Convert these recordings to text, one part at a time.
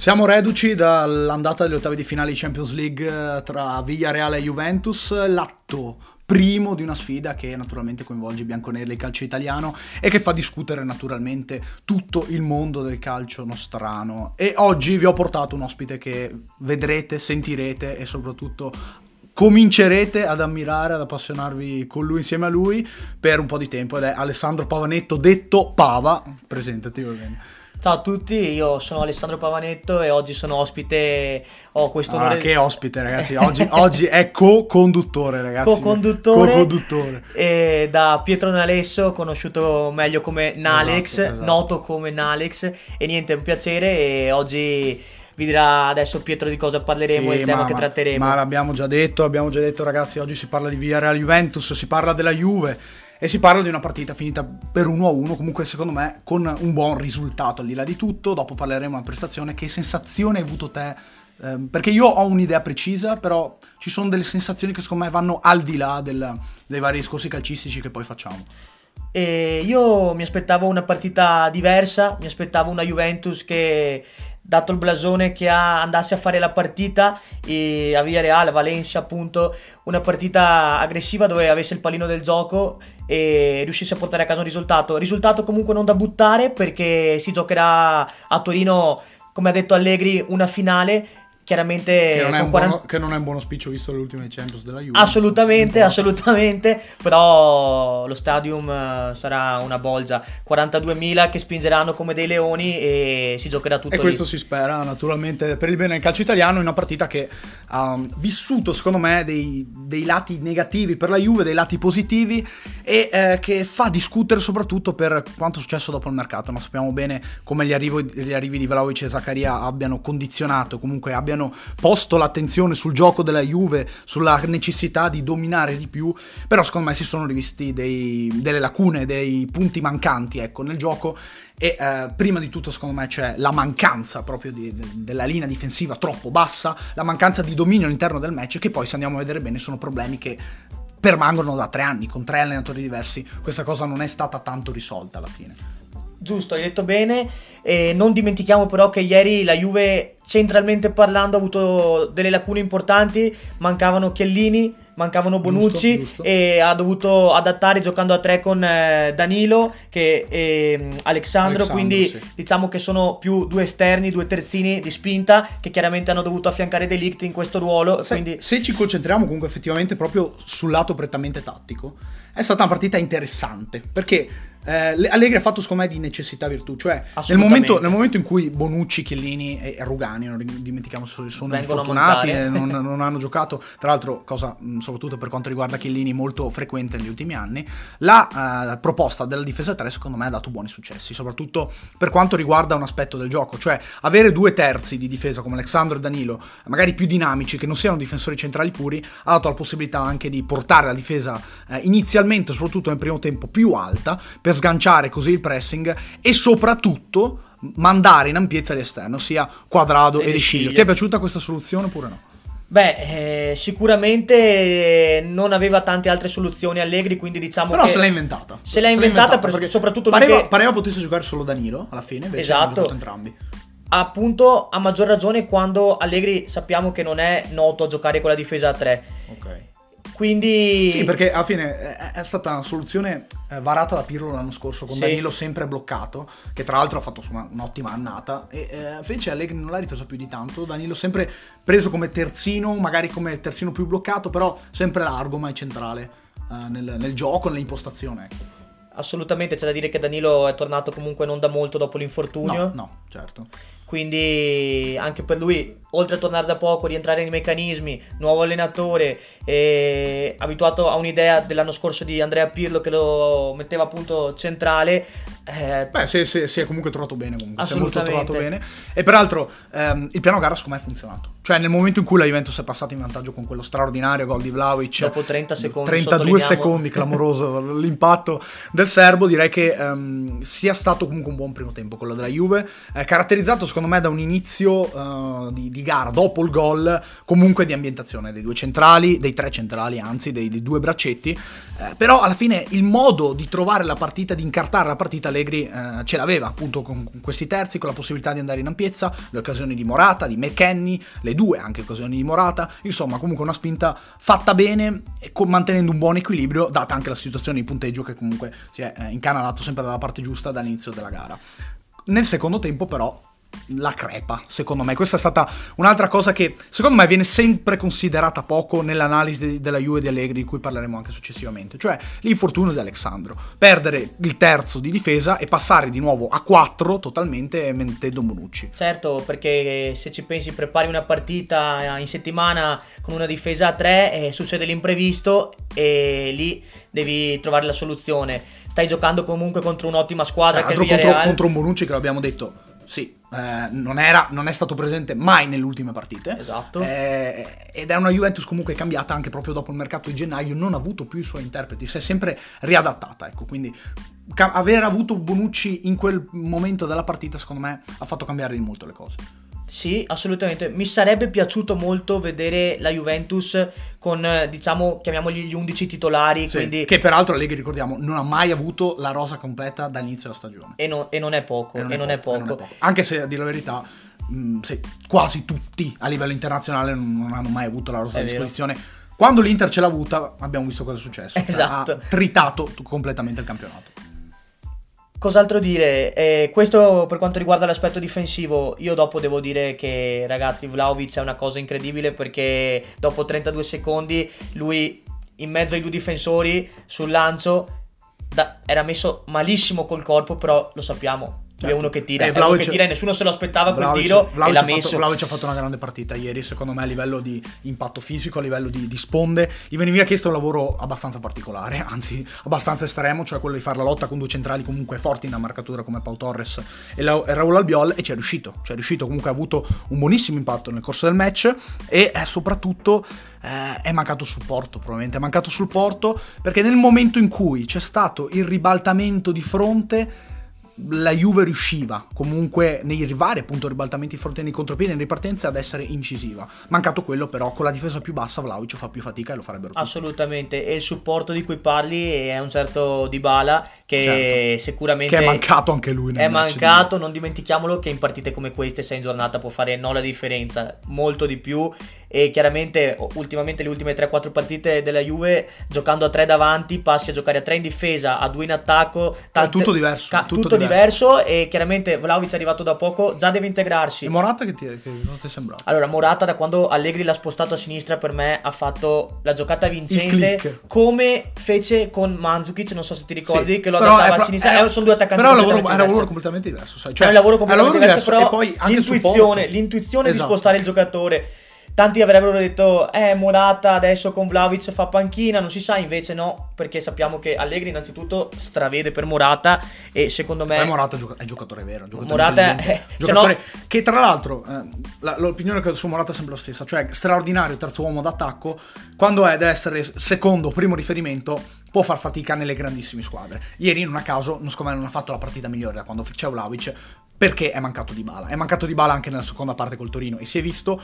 Siamo reduci dall'andata delle ottavi di finale di Champions League eh, tra Villarreal e Juventus, l'atto primo di una sfida che naturalmente coinvolge i bianconeri e il calcio italiano e che fa discutere naturalmente tutto il mondo del calcio nostrano. E oggi vi ho portato un ospite che vedrete, sentirete e soprattutto comincerete ad ammirare, ad appassionarvi con lui insieme a lui per un po' di tempo ed è Alessandro Pavanetto detto Pava. Presentati ovviamente. Ciao a tutti, io sono Alessandro Pavanetto e oggi sono ospite, ho questo Ah, onore... che ospite ragazzi, oggi, oggi è co-conduttore ragazzi. Co-conduttore, Co-conduttore. e da Pietro Nalesso, conosciuto meglio come Nalex, Esatto, esatto. noto come Nalex, e niente, è un piacere e oggi vi dirà adesso Pietro di cosa parleremo e Sì, il tema ma- che tratteremo. Ma l'abbiamo già detto, abbiamo già detto ragazzi, oggi si parla di Villarreal Juventus, si parla della Juve e si parla di una partita finita per 1-1, comunque secondo me con un buon risultato al di là di tutto, dopo parleremo della prestazione, che sensazione hai avuto te? Ehm, perché io ho un'idea precisa, però ci sono delle sensazioni che secondo me vanno al di là del- dei vari discorsi calcistici che poi facciamo. E io mi aspettavo una partita diversa, mi aspettavo una Juventus che, dato il blasone che ha, andasse a fare la partita e a Villarreal, a Valencia appunto, una partita aggressiva dove avesse il pallino del gioco e riuscisse a portare a casa un risultato. Risultato comunque non da buttare perché si giocherà a Torino, come ha detto Allegri, una finale. Chiaramente Che non, è un 40 buono, che non è un buono spiccio visto le ultime Champions della Juve. Assolutamente, assolutamente, però lo stadium eh, sarà una bolgia. 42.000 che spingeranno come dei leoni e si giocherà tutto E questo lì. si spera naturalmente per il bene del calcio italiano in una partita che ha vissuto secondo me dei, dei lati negativi per la Juve, dei lati positivi e eh, che fa discutere soprattutto per quanto è successo dopo il mercato. Ma sappiamo bene come gli, arrivo- gli arrivi di Vlaovic e Zaccaria abbiano condizionato, comunque abbiano posto l'attenzione sul gioco della Juve, sulla necessità di dominare di più, però secondo me si sono rivisti dei- delle lacune, dei punti mancanti ecco, nel gioco e eh, prima di tutto secondo me c'è la mancanza proprio di- de- della linea difensiva troppo bassa, la mancanza di dominio all'interno del match che poi se andiamo a vedere bene sono problemi che permangono da tre anni con tre allenatori diversi, questa cosa non è stata tanto risolta alla fine. Giusto, hai detto bene. E non dimentichiamo però che ieri la Juve, centralmente parlando, ha avuto delle lacune importanti. Mancavano Chiellini, mancavano Bonucci giusto. e ha dovuto adattare giocando a tre con eh, Danilo che, e mm, Alexandro, Alexandro, Quindi sì. diciamo che sono più due esterni, due terzini di spinta che chiaramente hanno dovuto affiancare De Ligt in questo ruolo. Se, quindi se ci concentriamo comunque effettivamente proprio sul lato prettamente tattico, è stata una partita interessante perché eh, le- Allegri ha fatto secondo me di necessità virtù, cioè nel momento, nel momento in cui Bonucci, Chiellini e e Rugani, non dimentichiamo sono, sono Vengono infortunati e non, non hanno giocato, tra l'altro cosa mh, soprattutto per quanto riguarda Chiellini molto frequente negli ultimi anni, la eh, proposta della difesa 3 secondo me ha dato buoni successi, soprattutto per quanto riguarda un aspetto del gioco, cioè avere due terzi di difesa come Alexandro e Danilo, magari più dinamici, che non siano difensori centrali puri, ha dato la possibilità anche di portare la difesa eh, inizialmente, soprattutto nel primo tempo, più alta, per sganciare così il pressing e soprattutto mandare in ampiezza l'esterno, sia Quadrado E De Sciglio. Ti è piaciuta questa soluzione oppure no? Beh, eh, sicuramente non aveva tante altre soluzioni Allegri, quindi diciamo Però se l'ha inventata. Se l'ha inventata, per- soprattutto pareva, perché- pareva potesse giocare solo Danilo alla fine, invece Esatto. hanno entrambi. appunto a maggior ragione quando Allegri sappiamo che non è noto a giocare con la difesa a 3. Ok. Quindi Sì, perché alla fine è, è stata una soluzione eh, varata da Pirlo l'anno scorso, con Sì. Danilo sempre bloccato, che tra l'altro ha fatto insomma, un'ottima annata, e eh, invece Allegri non l'ha ripreso più di tanto, Danilo sempre preso come terzino, magari come terzino più bloccato, però sempre largo, mai centrale eh, nel, nel gioco, nell'impostazione. Ecco. assolutamente c'è da dire che Danilo è tornato comunque non da molto dopo l'infortunio. No, no, certo. Quindi anche per lui, oltre a tornare da poco, rientrare nei meccanismi, nuovo allenatore, e abituato a un'idea dell'anno scorso di Andrea Pirlo che lo metteva appunto centrale. Eh, Beh, si, si- si è comunque trovato bene comunque, si è molto trovato bene. E peraltro ehm, il piano gara secondo me ha funzionato. Cioè nel momento in cui la Juventus è passata in vantaggio con quello straordinario gol di Vlaovic. Dopo 30 secondi, 32 sottolineiamo. secondi, clamoroso l'impatto del serbo. Direi che ehm, sia stato comunque un buon primo tempo quello della Juve. eh, caratterizzato secondo me da un inizio eh, di, di gara dopo il gol, comunque di ambientazione dei due centrali, dei tre centrali anzi, dei, dei due braccetti. Eh, però alla fine il modo di trovare la partita, di incartare la partita, Allegri eh, ce l'aveva appunto con, questi terzi, con la possibilità di andare in ampiezza, le occasioni di Morata, di McKenny, le due anche occasioni di Morata, insomma comunque una spinta fatta bene e con, mantenendo un buon equilibrio, data anche la situazione di punteggio che comunque si è eh, incanalato sempre dalla parte giusta dall'inizio della gara. Nel secondo tempo però la crepa, secondo me. Questa è stata un'altra cosa che, secondo me, viene sempre considerata poco nell'analisi della Juve di Allegri, di cui parleremo anche successivamente. Cioè, l'infortunio di Alessandro. Perdere il terzo di difesa e passare di nuovo a 4 totalmente mentendo Bonucci. Certo, perché se ci pensi, prepari una partita in settimana con una difesa a 3 e succede l'imprevisto e lì devi trovare la soluzione. Stai giocando comunque contro un'ottima squadra Tra che è il contro, contro un Bonucci che l'abbiamo detto sì, eh, non, era, non, è stato presente mai nelle ultime partite. Esatto. Eh, ed è una Juventus comunque cambiata anche proprio dopo il mercato di gennaio, non ha avuto più i suoi interpreti, si è sempre riadattata. Ecco, quindi ca- aver avuto Bonucci in quel momento della partita, secondo me, ha fatto cambiare di molto le cose. Sì, assolutamente. Mi sarebbe piaciuto molto vedere la Juventus con, diciamo, chiamiamoli gli 11 titolari. Sì, quindi... Che peraltro Allegri, ricordiamo, non ha mai avuto la rosa completa dall'inizio della stagione. E, no, e non è poco. E non, e è, non poco, è, poco. non è poco. Anche se, a dire la verità, mh, sì, quasi tutti a livello internazionale non hanno mai avuto la rosa a disposizione. Quando l'Inter ce l'ha avuta, abbiamo visto cosa è successo. Esatto. Cioè, ha tritato completamente il campionato. Cos'altro dire? Eh, questo per quanto riguarda l'aspetto difensivo, io dopo devo dire che ragazzi Vlaovic è una cosa incredibile perché dopo 32 secondi lui in mezzo ai due difensori sul lancio da, era messo malissimo col corpo, però lo sappiamo, Certo. È uno che tira, eh, uno che tira e nessuno se lo aspettava quel Vlaovic, tiro Vlaovic e l'ha messo. Fatto, Vlaovic ha fatto una grande partita ieri, secondo me a livello di impatto fisico, a livello di, di sponde. Gli veniva chiesto un lavoro abbastanza particolare, anzi abbastanza estremo, cioè quello di fare la lotta con due centrali comunque forti in una marcatura come Pau Torres e, la, e Raul Albiol e ci è riuscito. Ci è riuscito, comunque ha avuto un buonissimo impatto nel corso del match e eh, soprattutto eh, è mancato supporto, probabilmente è mancato supporto perché nel momento in cui c'è stato il ribaltamento di fronte la Juve riusciva comunque nei vari appunto ribaltamenti fronte nei contropiedi, nelle ripartenze ad essere incisiva. Mancato quello però con la difesa più bassa Vlaovic fa più fatica e lo farebbero tutti. Assolutamente, e il supporto di cui parli è un certo Dybala che certo. sicuramente che è mancato anche lui È mancato, non dimentichiamolo che in partite come queste se in giornata può fare no la differenza, molto di più e chiaramente ultimamente le ultime 3-4 partite della Juve giocando a 3 davanti passi a giocare a 3 in difesa, a 2 in attacco, tante, tutto diverso, ca- tutto, tutto diverso. diverso. e chiaramente Vlaovic è arrivato da poco, già deve integrarsi. E Morata che ti, che ti è sembrato? Allora Morata da quando Allegri l'ha spostato a sinistra per me ha fatto la giocata vincente come fece con Mandzukic, non so se ti ricordi sì, che lo adattava a sinistra, è, sono due attaccanti Però lavoro, era un lavoro completamente diverso, sai? Cioè, è un lavoro completamente diverso, diverso, però e poi l'intuizione, l'intuizione esatto. di spostare il giocatore Tanti avrebbero detto, eh, Morata adesso con Vlaovic fa panchina, non si sa, invece no, perché sappiamo che Allegri innanzitutto stravede per Morata e secondo me... Poi Morata è giocatore vero, giocatore Morata è... Giocatore no... che tra l'altro, eh, la, l'opinione che su Morata è sempre la stessa, cioè straordinario terzo uomo d'attacco, quando è deve essere secondo, primo riferimento, può far fatica nelle grandissime squadre. Ieri, non a caso, non, me, non ha fatto la partita migliore da quando c'è Vlaovic, perché è mancato di bala. È mancato di bala anche nella seconda parte col Torino e si è visto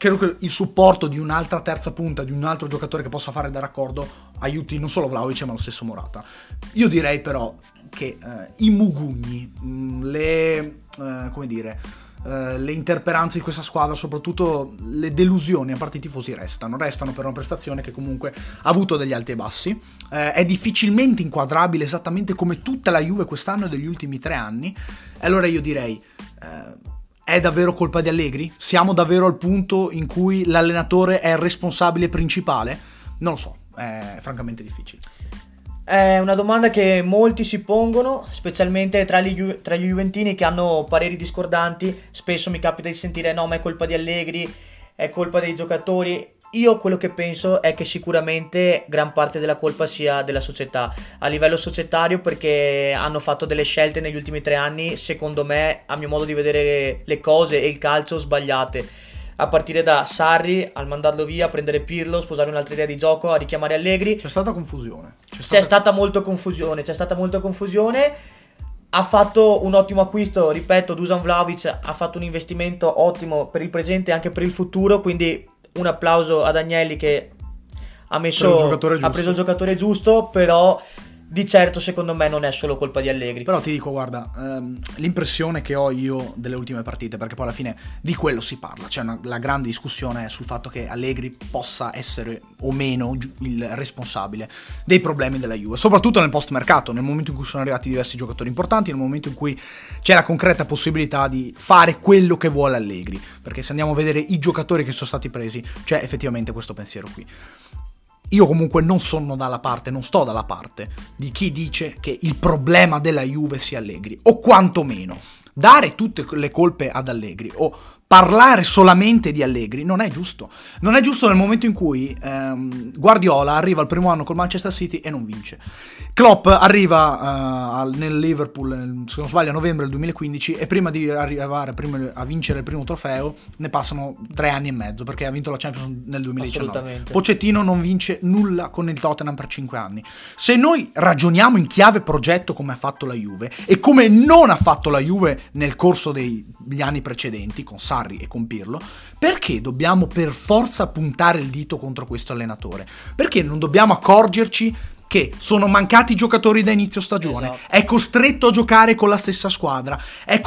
credo che il supporto di un'altra terza punta, di un altro giocatore che possa fare da raccordo, aiuti non solo Vlaovic ma lo stesso Morata. Io direi però che eh, i mugugni, mm, le, eh, come dire, eh, le interperanze di questa squadra, soprattutto le delusioni a parte i tifosi restano, restano per una prestazione che comunque ha avuto degli alti e bassi, eh, è difficilmente inquadrabile esattamente come tutta la Juve quest'anno e degli ultimi tre anni, e allora io direi eh, è davvero colpa di Allegri? Siamo davvero al punto in cui l'allenatore è il responsabile principale? Non lo so, è francamente difficile. È una domanda che molti si pongono, specialmente tra gli, tra gli Juventini che hanno pareri discordanti. Spesso mi capita di sentire no, ma è colpa di Allegri, è colpa dei giocatori. Io quello che penso è che sicuramente gran parte della colpa sia della società, a livello societario perché hanno fatto delle scelte negli ultimi tre anni, secondo me, a mio modo di vedere le cose e il calcio sbagliate. A partire da Sarri al mandarlo via, a prendere Pirlo, sposare un'altra idea di gioco, a richiamare Allegri. C'è stata confusione. C'è stata, molta confusione, c'è stata molta confusione. Ha fatto un ottimo acquisto, ripeto, Dusan Vlaovic ha fatto un investimento ottimo per il presente e anche per il futuro, quindi un applauso ad Agnelli che ha, messo, ha preso il giocatore giusto, però di certo secondo me non è solo colpa di Allegri. Però ti dico, guarda, ehm, l'impressione che ho io delle ultime partite, perché poi alla fine di quello si parla, cioè una, la grande discussione sul fatto che Allegri possa essere o meno il responsabile dei problemi della Juve, soprattutto nel post mercato, nel momento in cui sono arrivati diversi giocatori importanti, nel momento in cui c'è la concreta possibilità di fare quello che vuole Allegri, perché se andiamo a vedere i giocatori che sono stati presi, c'è effettivamente questo pensiero qui. Io comunque non sono dalla parte, non sto dalla parte di chi dice che il problema della Juve sia Allegri, o quantomeno dare tutte le colpe ad Allegri o parlare solamente di Allegri non è giusto. Non è giusto nel momento in cui ehm, Guardiola arriva al primo anno col Manchester City e non vince. Klopp arriva uh, nel Liverpool, se non sbaglio, a novembre del 2015 e prima di arrivare prima a vincere il primo trofeo ne passano tre anni e mezzo perché ha vinto la Champions nel 2019. Pocettino non vince nulla con il Tottenham per cinque anni. Se noi ragioniamo in chiave progetto come ha fatto la Juve e come non ha fatto la Juve nel corso degli anni precedenti con Sarri e con Pirlo, perché dobbiamo per forza puntare il dito contro questo allenatore? Perché non dobbiamo accorgerci che sono mancati giocatori da inizio stagione, esatto. è costretto a giocare con la stessa squadra, è,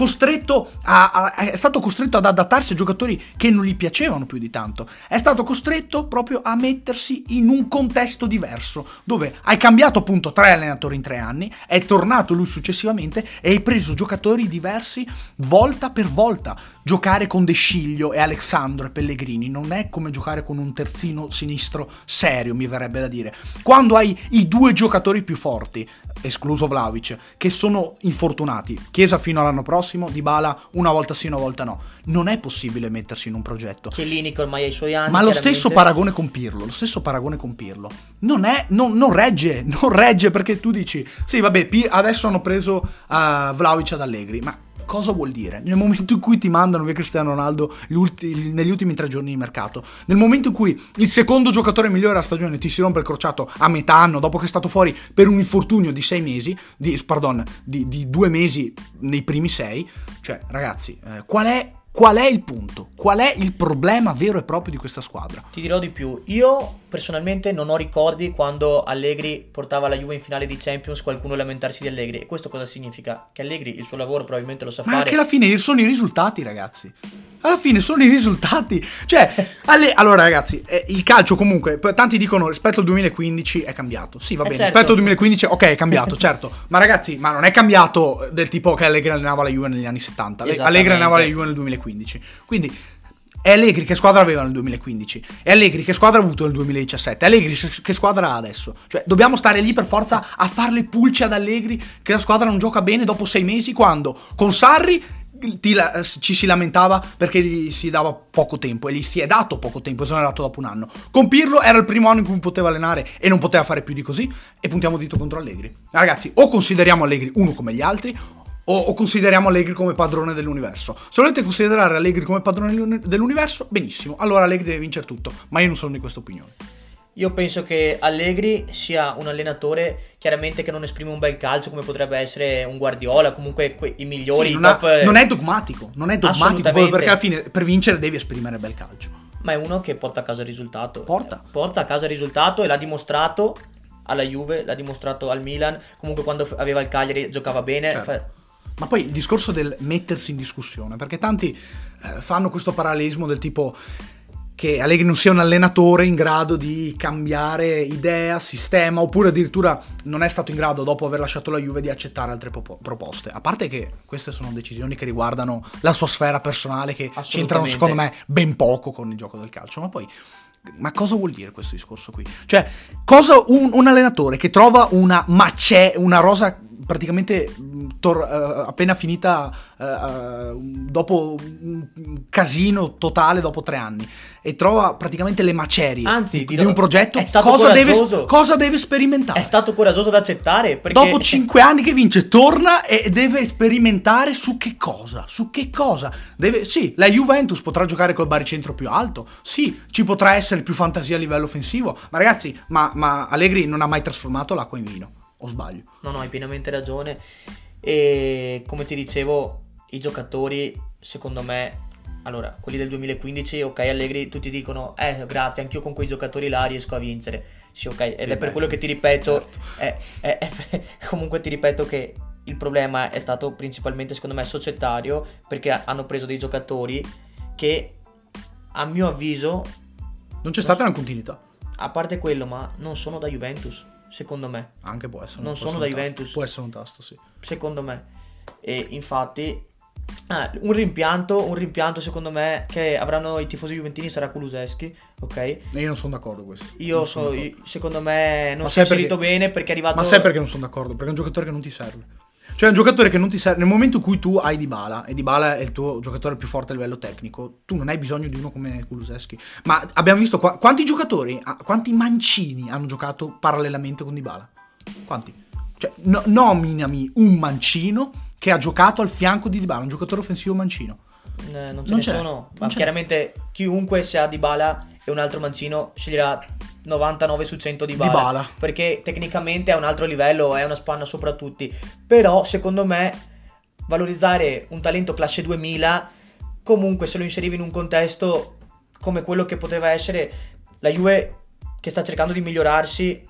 a, a, è stato costretto ad adattarsi a giocatori che non gli piacevano più di tanto, è stato costretto proprio a mettersi in un contesto diverso, dove hai cambiato appunto tre allenatori in tre anni, è tornato lui successivamente e hai preso giocatori diversi volta per volta. Giocare con De Sciglio e Alessandro e Pellegrini non è come giocare con un terzino sinistro serio, mi verrebbe da dire. Quando hai i due giocatori più forti, escluso Vlaovic, che sono infortunati. Chiesa fino all'anno prossimo, Dybala una volta sì, una volta no. Non è possibile mettersi in un progetto. Chiellini ormai ha i suoi anni. Ma lo stesso paragone con Pirlo, lo stesso paragone con Pirlo. Non è, non, non regge, non regge perché tu dici, sì vabbè, adesso hanno preso uh, Vlaovic ad Allegri, ma Cosa vuol dire? Nel momento in cui ti mandano via Cristiano Ronaldo ulti- negli ultimi tre giorni di mercato, nel momento in cui il secondo giocatore migliore della stagione ti si rompe il crociato a metà anno dopo che è stato fuori per un infortunio di sei mesi, di, pardon, di, di due mesi nei primi sei, cioè ragazzi, eh, qual è Qual è il punto? Qual è il problema vero e proprio di questa squadra? Ti dirò di più. Io personalmente non ho ricordi quando Allegri portava la Juve in finale di Champions qualcuno lamentarsi di Allegri. E questo cosa significa? Che Allegri il suo lavoro probabilmente lo sa Ma fare. Ma anche alla fine sono i risultati, ragazzi. Alla fine sono i risultati. Cioè, alle... allora ragazzi, eh, il calcio comunque, tanti dicono rispetto al 2015 è cambiato. Sì, va eh bene, certo. rispetto al 2015 ok, è cambiato, certo. Ma ragazzi, ma non è cambiato del tipo che Allegri allenava la Juve negli anni 70. Allegri allenava la Juve nel 2015. Quindi è Allegri che squadra aveva nel 2015? È Allegri che squadra ha avuto nel 2017? È Allegri che squadra ha adesso? Cioè, dobbiamo stare lì per forza a fare le pulce ad Allegri che la squadra non gioca bene dopo sei mesi quando con Sarri la, ci si lamentava perché gli si dava poco tempo e gli si è dato poco tempo, dato dopo un anno. Con Pirlo era il primo anno in cui poteva allenare e non poteva fare più di così e puntiamo dito contro Allegri. Ragazzi, o consideriamo Allegri uno come gli altri o, o, consideriamo Allegri come padrone dell'universo. Se volete considerare Allegri come padrone dell'universo, benissimo. Allora Allegri deve vincere tutto, ma io non sono di questa opinione. Io penso che Allegri sia un allenatore chiaramente che non esprime un bel calcio come potrebbe essere un Guardiola, comunque que- i migliori. Sì, non, top... ha, non, è dogmatico, non è dogmatico perché alla fine per vincere devi esprimere bel calcio. Ma è uno che porta a casa il risultato. Porta. Porta a casa il risultato e l'ha dimostrato alla Juve, l'ha dimostrato al Milan, comunque quando aveva il Cagliari giocava bene. Certo. Fa... Ma poi il discorso del mettersi in discussione, perché tanti eh, fanno questo parallelismo del tipo che Allegri non sia un allenatore in grado di cambiare idea, sistema, oppure addirittura non è stato in grado, dopo aver lasciato la Juve, di accettare altre po- proposte. A parte che queste sono decisioni che riguardano la sua sfera personale, che c'entrano secondo me ben poco con il gioco del calcio, ma poi... Ma cosa vuol dire questo discorso qui? Cioè, cosa un, un allenatore che trova una macè, una rosa praticamente tor- uh, appena finita uh, dopo un casino totale dopo tre anni e trova praticamente le macerie Anzi, di, di un progetto cosa deve, cosa deve, sperimentare? È stato coraggioso ad accettare perché... dopo cinque anni che vince torna e deve sperimentare su che cosa su che cosa? Deve, sì la Juventus potrà giocare col baricentro più alto sì ci potrà essere più fantasia a livello offensivo ma ragazzi ma, ma Allegri non ha mai trasformato l'acqua in vino o sbaglio? No, no, hai pienamente ragione. E come ti dicevo, i giocatori, secondo me, allora, quelli del 2015, ok, Allegri, tutti dicono, eh, grazie, anch'io con quei giocatori là riesco a vincere. Sì, ok, ed Sì, è per beh, quello che ti ripeto, certo. è- è- è- comunque ti ripeto che il problema è stato principalmente secondo me societario perché hanno preso dei giocatori che a mio avviso, Non c'è stata una continuità. a parte quello, ma non sono da Juventus, secondo me, Anche può essere. Non sono da. Juventus. Può essere un tasto, sì. secondo me. E infatti ah, un rimpianto, un rimpianto secondo me che avranno i tifosi juventini sarà Kuluseschi, ok? E io non sono d'accordo questo. Io so, sono d'accordo. secondo me non Ma si è inserito perché- bene perché è arrivato Ma sai perché non sono d'accordo? Perché è un giocatore che non ti serve. Cioè, è un giocatore che non ti serve. Nel momento in cui tu hai Dybala, e Dybala è il tuo giocatore più forte a livello tecnico, tu non hai bisogno di uno come Kuluseschi. Ma abbiamo visto qua- quanti giocatori, ah, quanti mancini hanno giocato parallelamente con Dybala? Quanti? Cioè, no- nominami un mancino che ha giocato al fianco di Dybala, un giocatore offensivo mancino. Eh, non ce Non ne c'è, sono. non Ma c'è. chiaramente chiunque se ha Dybala e un altro mancino sceglierà 99 su 100 Dybala, Dybala. perché tecnicamente è un altro livello, è una spanna sopra tutti. Però secondo me valorizzare un talento classe 2000 comunque se lo inserivi in un contesto come quello che poteva essere la Juve che sta cercando di migliorarsi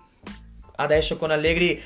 adesso con Allegri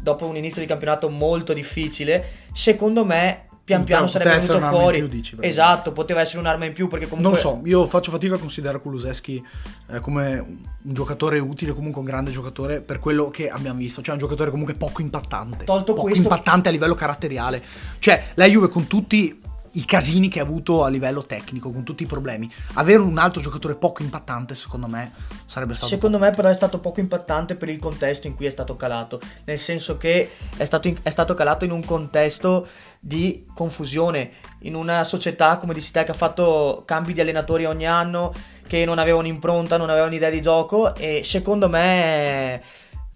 dopo un inizio di campionato molto difficile, secondo me pian piano Poteva sarebbe venuto un'arma in fuori. più, dici, esatto, poteva essere un'arma in più perché comunque Non so, io faccio fatica a considerare Kuluseschi eh, come un un giocatore utile, comunque un grande giocatore per quello che abbiamo visto. Cioè un giocatore comunque poco impattante. Tolto poco questo- impattante a livello caratteriale. Cioè la Juve con tutti i casini che ha avuto a livello tecnico, con tutti i problemi, avere un altro giocatore poco impattante secondo me sarebbe stato... Secondo me però è stato poco impattante per il contesto in cui è stato calato, nel senso che è stato, in- è stato calato in un contesto di confusione, in una società come dici te che ha fatto cambi di allenatori ogni anno, che non avevano impronta, non avevano idea di gioco e secondo me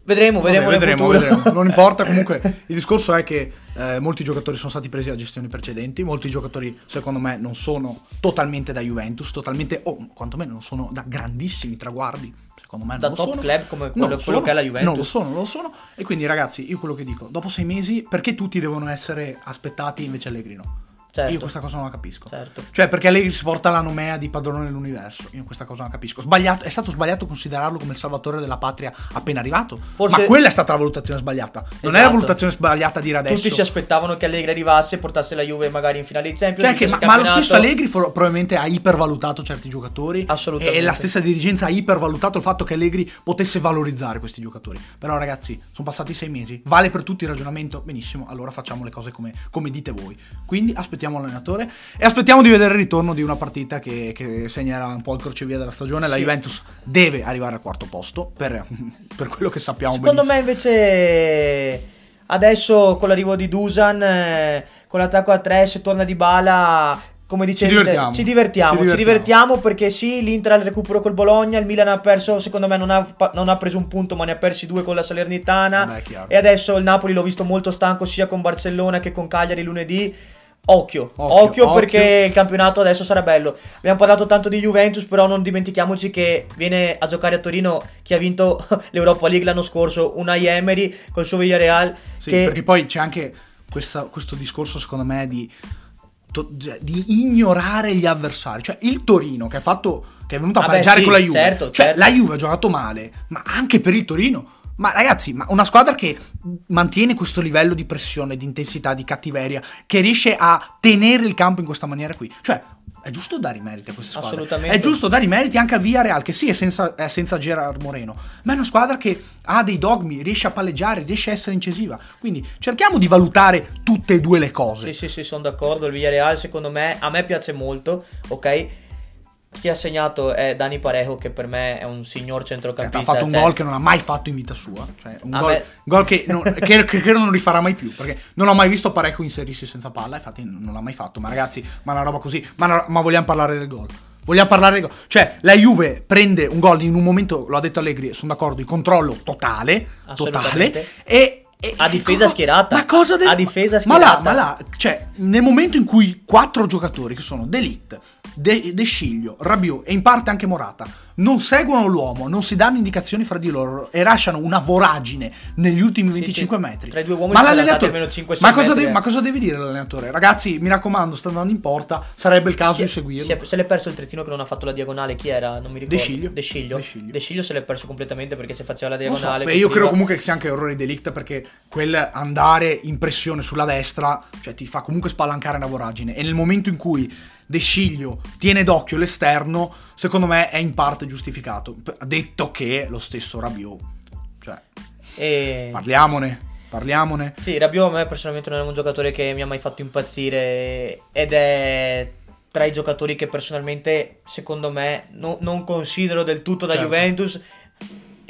vedremo, Vabbè, vedremo, nel vedremo, vedremo. Non importa, comunque il discorso è che eh, molti giocatori sono stati presi da gestioni precedenti, molti giocatori secondo me non sono totalmente da Juventus, totalmente, o quantomeno non sono da grandissimi traguardi, secondo me non Da top sono. club come quello, lo quello sono, che è la Juventus. Non lo sono, non lo sono. E quindi ragazzi, io quello che dico, dopo sei mesi, perché tutti devono essere aspettati invece Allegri no? Certo. Io questa cosa non la capisco. Certo. Cioè, perché Allegri si porta la nomea di padrone dell'universo. Io questa cosa non la capisco. Sbagliato, è stato sbagliato considerarlo come il salvatore della patria appena arrivato. Forse- Ma quella è stata la valutazione sbagliata. Non è la Esatto. valutazione sbagliata dire adesso. Tutti si aspettavano che Allegri arrivasse e portasse la Juve magari in finale di Champions. Cioè che- ma, ma lo stesso Allegri for- probabilmente ha ipervalutato certi giocatori. Assolutamente. E la stessa dirigenza ha ipervalutato il fatto che Allegri potesse valorizzare questi giocatori. Però, ragazzi, sono passati sei mesi. Vale per tutti il ragionamento? Benissimo, allora facciamo le cose come, come dite voi. Quindi aspettiamo l'allenatore e aspettiamo di vedere il ritorno di una partita che, che segnerà un po' il crocevia della stagione. La Sì. Juventus deve arrivare al quarto posto per, per quello che sappiamo Secondo me benissimo. invece adesso con l'arrivo di Dusan, eh, con l'attacco a 3, se torna di bala, come dicevi, te, divertiamo. ci divertiamo, Ci ci divertiamo. divertiamo perché sì, l'Inter ha il recupero col Bologna, il Milan ha perso, secondo me non ha, non ha preso un punto ma ne ha persi due con la Salernitana e adesso il Napoli l'ho visto molto stanco sia con Barcellona che con Cagliari lunedì. Occhio, Occhio, occhio, occhio. perché il campionato adesso sarà bello. Abbiamo parlato tanto di Juventus, però non dimentichiamoci che viene a giocare a Torino chi ha vinto l'Europa League l'anno scorso, Unai Emery col suo Villarreal. Sì, che perché poi c'è anche questa- questo discorso, secondo me, di, to- di ignorare gli avversari. Cioè, il Torino che ha fatto. che è venuto a Vabbè, pareggiare sì, con la Juve. certo, cioè, certo. la Juve ha giocato male, ma anche per il Torino. Ma ragazzi, ma una squadra che mantiene questo livello di pressione, di intensità, di cattiveria, che riesce a tenere il campo in questa maniera qui. Cioè, è giusto dare i meriti a queste squadre. Assolutamente. È giusto dare i meriti anche al Villarreal, che sì, è senza, è senza Gerard Moreno, ma è una squadra che ha dei dogmi, riesce a palleggiare, riesce a essere incisiva. Quindi cerchiamo di valutare tutte e due le cose. Sì, sì, sì, sono d'accordo. Il Villarreal, secondo me, a me piace molto, ok? Chi ha segnato è Dani Parejo, che per me è un signor Ha centrocampista. fatto un cioè- gol che non ha mai fatto in vita sua. Cioè, un gol, me- gol che, non, che, che credo non rifarà mai più. Perché non ho mai visto Parejo inserirsi senza palla. Infatti, non l'ha mai fatto. Ma ragazzi, ma una roba così. Ma, una- ma vogliamo parlare del gol? Vogliamo parlare del gol? Cioè, la Juve prende un gol in un momento, lo ha detto Allegri, sono d'accordo, di controllo totale. Totale. E. e- A difesa cosa- schierata. Ma cosa del- A difesa Ma là, schierata. ma là, cioè, nel momento in cui quattro giocatori, che sono Delict, De, De Sciglio, Rabiot e in parte anche Morata, non seguono l'uomo, non si danno indicazioni fra di loro e lasciano una voragine negli ultimi 25 sì. metri. Tra i due uomini ma l'allenatore, almeno 5-6 ma cosa, metri, devi, eh. ma cosa devi dire l'allenatore? Ragazzi, mi raccomando, sta andando in porta, sarebbe il caso Si di seguirlo. si è- se l'è perso il trezzino che non ha fatto la diagonale, chi era? Non mi ricordo. De Sciglio. De Sciglio. De Sciglio. De Sciglio se l'è perso completamente perché se faceva la Non so, diagonale. beh, io credo comunque che sia anche errore di delict perché quel andare in pressione sulla destra cioè, ti fa comunque spalancare una voragine e nel momento in cui De Sciglio tiene d'occhio l'esterno secondo me è in parte giustificato detto che lo stesso Rabiot cioè E... parliamone parliamone Sì, Rabiot a me personalmente non è un giocatore che mi ha mai fatto impazzire ed è tra i giocatori che personalmente secondo me no- non considero del tutto da Certo. Juventus.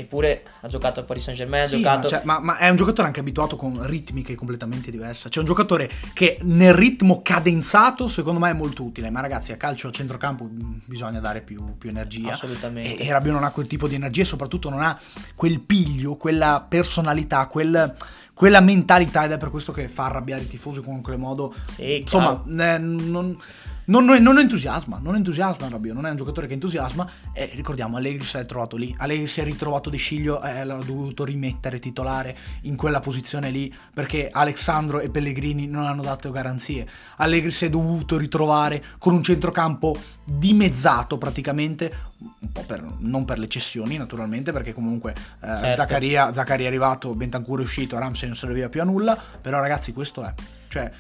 Eppure ha giocato al Paris Saint Germain, ha Sì, giocato... ma, cioè, ma- ma è un giocatore anche abituato con ritmiche completamente diverse. C'è un giocatore che nel ritmo cadenzato, secondo me, è molto utile. Ma ragazzi, a calcio a centrocampo mh, bisogna dare più, più energia. Assolutamente. E, e Rabiot non ha quel tipo di energia e soprattutto non ha quel piglio, quella personalità, quel- quella mentalità. Ed è per questo che fa arrabbiare i tifosi con quel modo. Sì, Insomma, eh, non, non, non entusiasma, non entusiasma Rabiot, non è un giocatore che entusiasma. E ricordiamo Allegri si è trovato lì, Allegri si è ritrovato De Sciglio e l'ha dovuto rimettere titolare in quella posizione lì perché Alessandro e Pellegrini non hanno dato garanzie, Allegri si è dovuto ritrovare con un centrocampo dimezzato praticamente, un po' per, non per le cessioni naturalmente perché comunque eh, Certo. Zaccaria, Zaccaria è arrivato, Bentancur è uscito, Ramsey non serviva più a nulla, però ragazzi questo è, cioè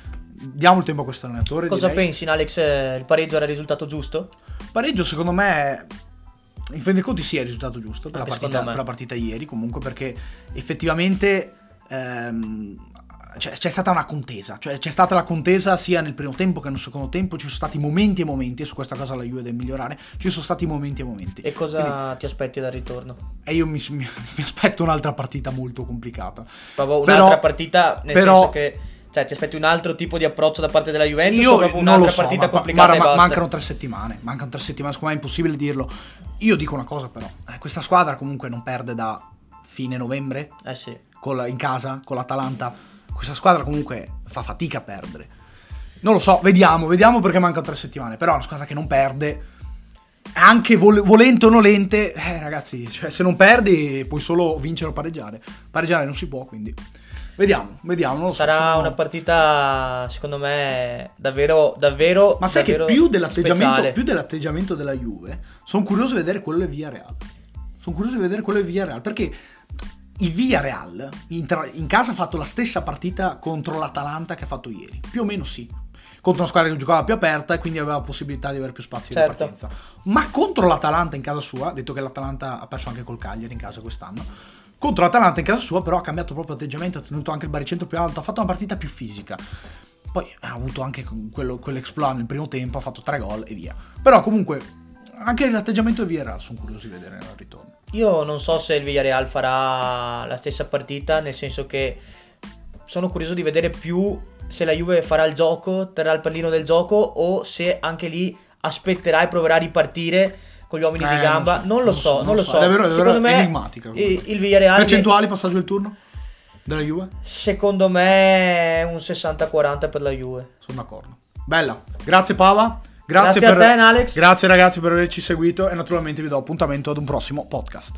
diamo il tempo a questo allenatore. Cosa direi. pensi, in Alex? eh, Il pareggio era il risultato giusto? Pareggio secondo me in fin dei conti sì è il risultato giusto per la, partita, per la partita ieri comunque perché effettivamente ehm, c'è, c'è stata una contesa cioè c'è stata la contesa sia nel primo tempo che nel secondo tempo ci sono stati momenti e momenti e su questa cosa la Juve deve migliorare ci sono stati momenti e momenti E cosa Quindi- ti aspetti dal ritorno? e io mi, mi- mi aspetto un'altra partita molto complicata Proprio Però- un'altra partita, nel però- senso che... Cioè, ti aspetti un altro tipo di approccio da parte della Juventus o Io proprio non lo un'altra so, partita ma, complicata ma- ma- mancano tre settimane, mancano tre settimane, secondo me è impossibile dirlo. Io dico una cosa però, eh, questa squadra comunque non perde da fine novembre Eh sì. col- in casa con l'Atalanta, questa squadra comunque fa fatica a perdere. Non lo so, vediamo, vediamo perché mancano tre settimane, però è una squadra che non perde. Anche vol- volente o nolente, eh, ragazzi, cioè, se non perdi puoi solo vincere o pareggiare. Pareggiare non si può, quindi vediamo, vediamo. So, Sarà sono- una partita, secondo me, davvero, davvero. Ma sai che davvero più dell'atteggiamento, più dell'atteggiamento della Juve, sono curioso di vedere quello del Villarreal. Sono curioso di vedere quello del Villarreal perché il Villarreal in, tra- in casa ha fatto la stessa partita contro l'Atalanta che ha fatto ieri. Più o meno sì. Contro una squadra che giocava più aperta e quindi aveva possibilità di avere più spazio Certo. di partenza. Ma contro l'Atalanta in casa sua, detto che l'Atalanta ha perso anche col Cagliari in casa quest'anno. Contro l'Atalanta in casa sua, però ha cambiato proprio atteggiamento, ha tenuto anche il baricentro più alto, ha fatto una partita più fisica. Poi ha avuto anche quello, quell'exploit nel primo tempo, ha fatto tre gol e via. Però comunque anche l'atteggiamento di Vieira sono curioso di vedere nel ritorno. Io non so se il Villarreal farà la stessa partita, nel senso che sono curioso di vedere più se la Juve farà il gioco, terrà il pallino del gioco o se anche lì aspetterà e proverà a ripartire con gli uomini Eh, di non gamba. so, non, lo non so, non non lo so. so. È davvero- secondo me enigmatica comunque. il Villarreal Percentuali passaggio del turno? Della Juve? secondo me un 60-40 per la Juve. Sono d'accordo. Bella. Grazie Pava. Grazie, Grazie a per, te, Alex. Grazie ragazzi per averci seguito e naturalmente vi do appuntamento ad un prossimo podcast.